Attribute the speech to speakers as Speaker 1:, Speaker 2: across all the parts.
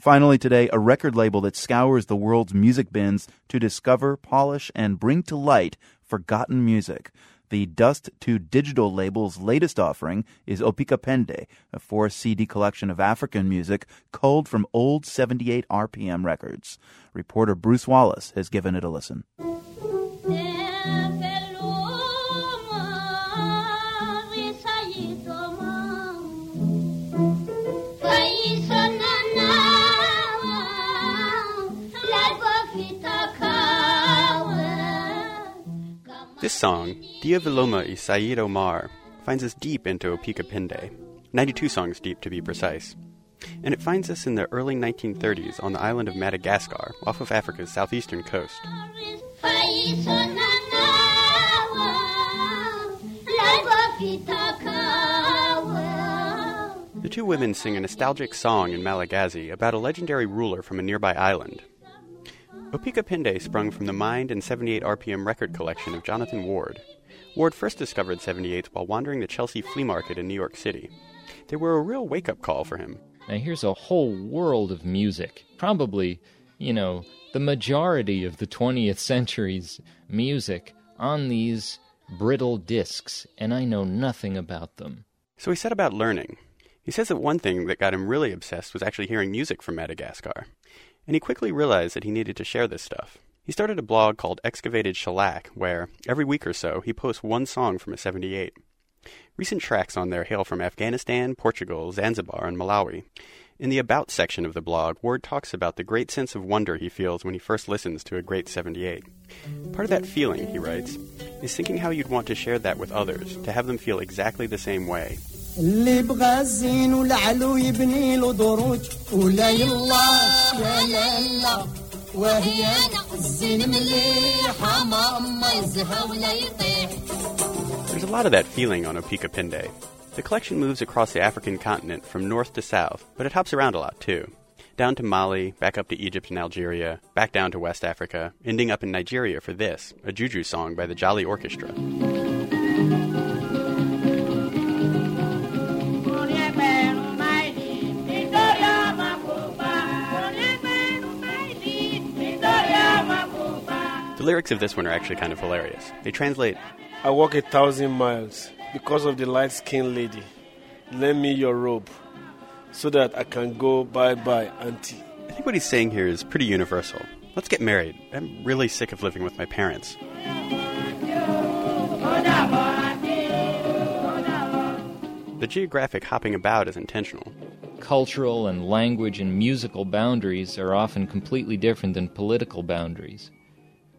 Speaker 1: Finally, today, a record label that scours the world's music bins to discover, polish, and bring to light forgotten music. The Dust to Digital label's latest offering is Opika Pende, a four CD collection of African music culled from old 78 RPM records. Reporter Bruce Wallace has given it a listen.
Speaker 2: Song, Dia Viloma Said Omar, finds us deep into Opika Pende, 92 songs deep to be precise. And it finds us in the early 1930s on the island of Madagascar, off of Africa's southeastern coast. The two women sing a nostalgic song in Malagasy about a legendary ruler from a nearby island, Opika Pende sprung from the Mind and 78 RPM record collection of Jonathan Ward. Ward first discovered 78s while wandering the Chelsea flea market in New York City. They were a real wake up call for him.
Speaker 3: Now, here's a whole world of music. Probably, you know, the majority of the 20th century's music on these brittle discs, and I know nothing about them.
Speaker 2: So he set about learning. He says that one thing that got him really obsessed was actually hearing music from Madagascar and he quickly realized that he needed to share this stuff. He started a blog called Excavated Shellac, where, every week or so, he posts one song from a 78. Recent tracks on there hail from Afghanistan, Portugal, Zanzibar, and Malawi. In the About section of the blog, Ward talks about the great sense of wonder he feels when he first listens to a great 78. Part of that feeling, he writes, is thinking how you'd want to share that with others, to have them feel exactly the same way. اللي بغى الزين والعلو يبني له دروج ولا يلا لا لا وهي الزين ما يزهى ولا يطيح There's a lot of that feeling on Opika Pende. The collection moves across the African continent from north to south, but it hops around a lot too. Down to Mali, back up to Egypt and Algeria, back down to West Africa, ending up in Nigeria for this, a juju song by the Jolly Orchestra. Lyrics of this one are actually kind of hilarious. They translate
Speaker 4: I walk a thousand miles because of the light skinned lady. Lend me your robe so that I can go bye bye, Auntie.
Speaker 2: I think what he's saying here is pretty universal. Let's get married. I'm really sick of living with my parents. The geographic hopping about is intentional.
Speaker 3: Cultural and language and musical boundaries are often completely different than political boundaries.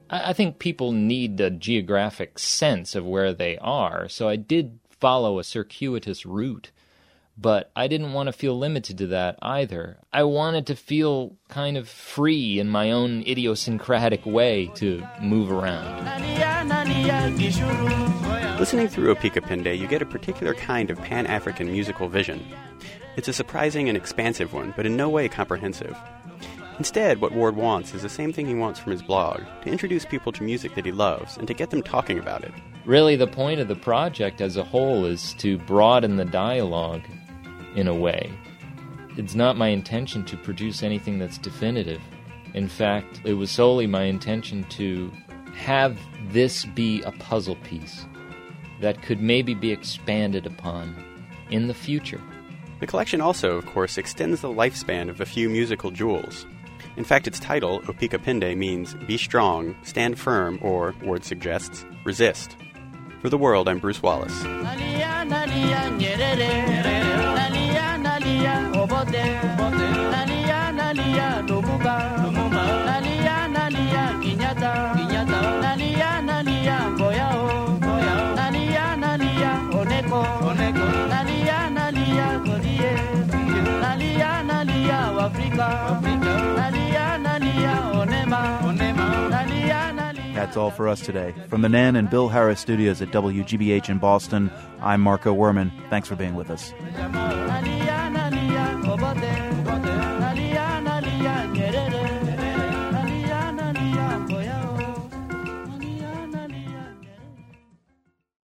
Speaker 3: I, I think people need a geographic sense of where they are, so I did follow a circuitous route but I didn't want to feel limited to that either. I wanted to feel kind of free in my own idiosyncratic way to move around.
Speaker 2: Listening through Opika Pende, you get a particular kind of Pan African musical vision. It's a surprising and expansive one, but in no way comprehensive. Instead, what Ward wants is the same thing he wants from his blog to introduce people to music that he loves and to get them talking about it.
Speaker 3: Really, the point of the project as a whole is to broaden the dialogue in a way. It's not my intention to produce anything that's definitive. In fact, it was solely my intention to have this be a puzzle piece that could maybe be expanded upon in the future.
Speaker 2: The collection also, of course, extends the lifespan of a few musical jewels. In fact, its title, Opika Pende, means be strong, stand firm, or, Ward suggests, resist. For the world, I'm Bruce Wallace.
Speaker 1: That's all for us today. From the Nan and Bill Harris studios at WGBH in Boston, I'm Marco Werman. Thanks for being with us.